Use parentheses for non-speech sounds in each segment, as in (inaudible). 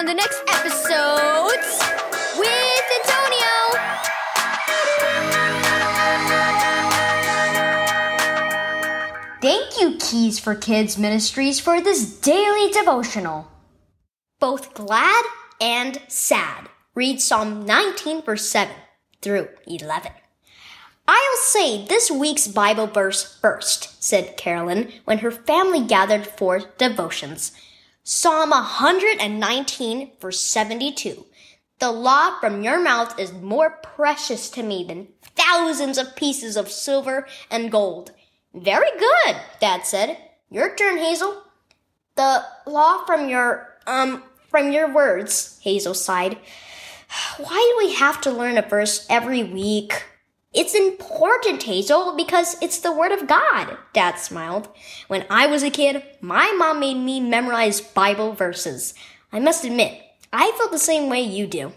on the next episodes with Antonio. Thank you, Keys for Kids Ministries, for this daily devotional. Both glad and sad. Read Psalm 19, verse 7 through 11. I'll say this week's Bible verse first, said Carolyn when her family gathered for devotions. Psalm 119, verse 72. The law from your mouth is more precious to me than thousands of pieces of silver and gold. Very good, Dad said. Your turn, Hazel. The law from your, um, from your words, Hazel sighed. Why do we have to learn a verse every week? It's important, Hazel, because it's the Word of God, Dad smiled. When I was a kid, my mom made me memorize Bible verses. I must admit, I felt the same way you do.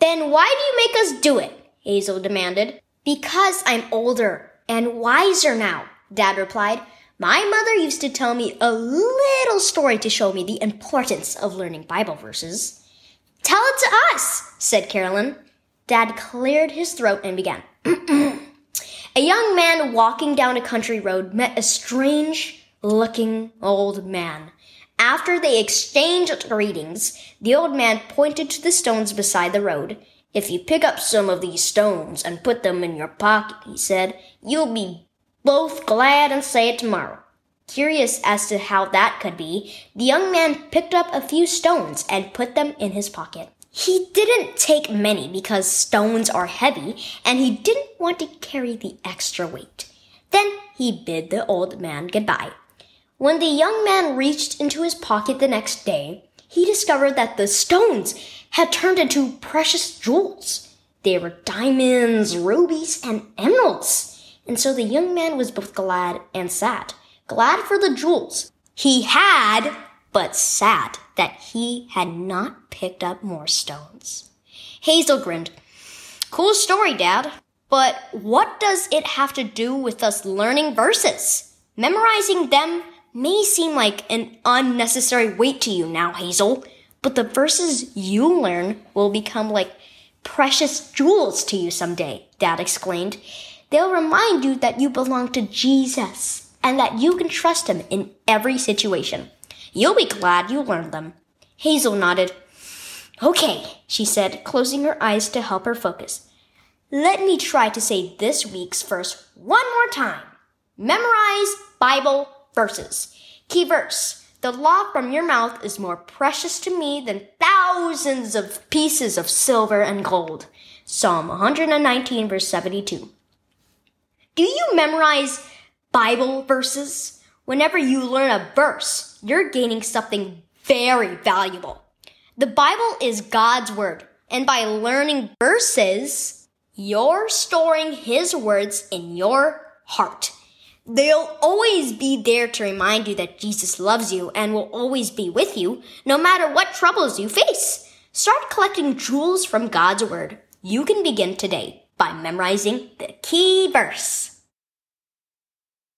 Then why do you make us do it? Hazel demanded. Because I'm older and wiser now, Dad replied. My mother used to tell me a little story to show me the importance of learning Bible verses. Tell it to us, said Carolyn. Dad cleared his throat and began. (clears throat) a young man walking down a country road met a strange looking old man. After they exchanged greetings, the old man pointed to the stones beside the road. If you pick up some of these stones and put them in your pocket, he said, you'll be both glad and say it tomorrow. Curious as to how that could be, the young man picked up a few stones and put them in his pocket. He didn't take many because stones are heavy and he didn't want to carry the extra weight. Then he bid the old man goodbye. When the young man reached into his pocket the next day, he discovered that the stones had turned into precious jewels. They were diamonds, rubies, and emeralds. And so the young man was both glad and sad. Glad for the jewels he had, but sad that he had not picked up more stones. Hazel grinned. Cool story, Dad. But what does it have to do with us learning verses? Memorizing them may seem like an unnecessary weight to you now, Hazel, but the verses you learn will become like precious jewels to you someday, Dad exclaimed. They'll remind you that you belong to Jesus and that you can trust him in every situation. You'll be glad you learned them. Hazel nodded. Okay, she said, closing her eyes to help her focus. Let me try to say this week's verse one more time. Memorize Bible verses. Key verse. The law from your mouth is more precious to me than thousands of pieces of silver and gold. Psalm 119 verse 72. Do you memorize Bible verses? Whenever you learn a verse, you're gaining something very valuable. The Bible is God's word, and by learning verses, you're storing His words in your heart. They'll always be there to remind you that Jesus loves you and will always be with you, no matter what troubles you face. Start collecting jewels from God's word. You can begin today by memorizing the key verse.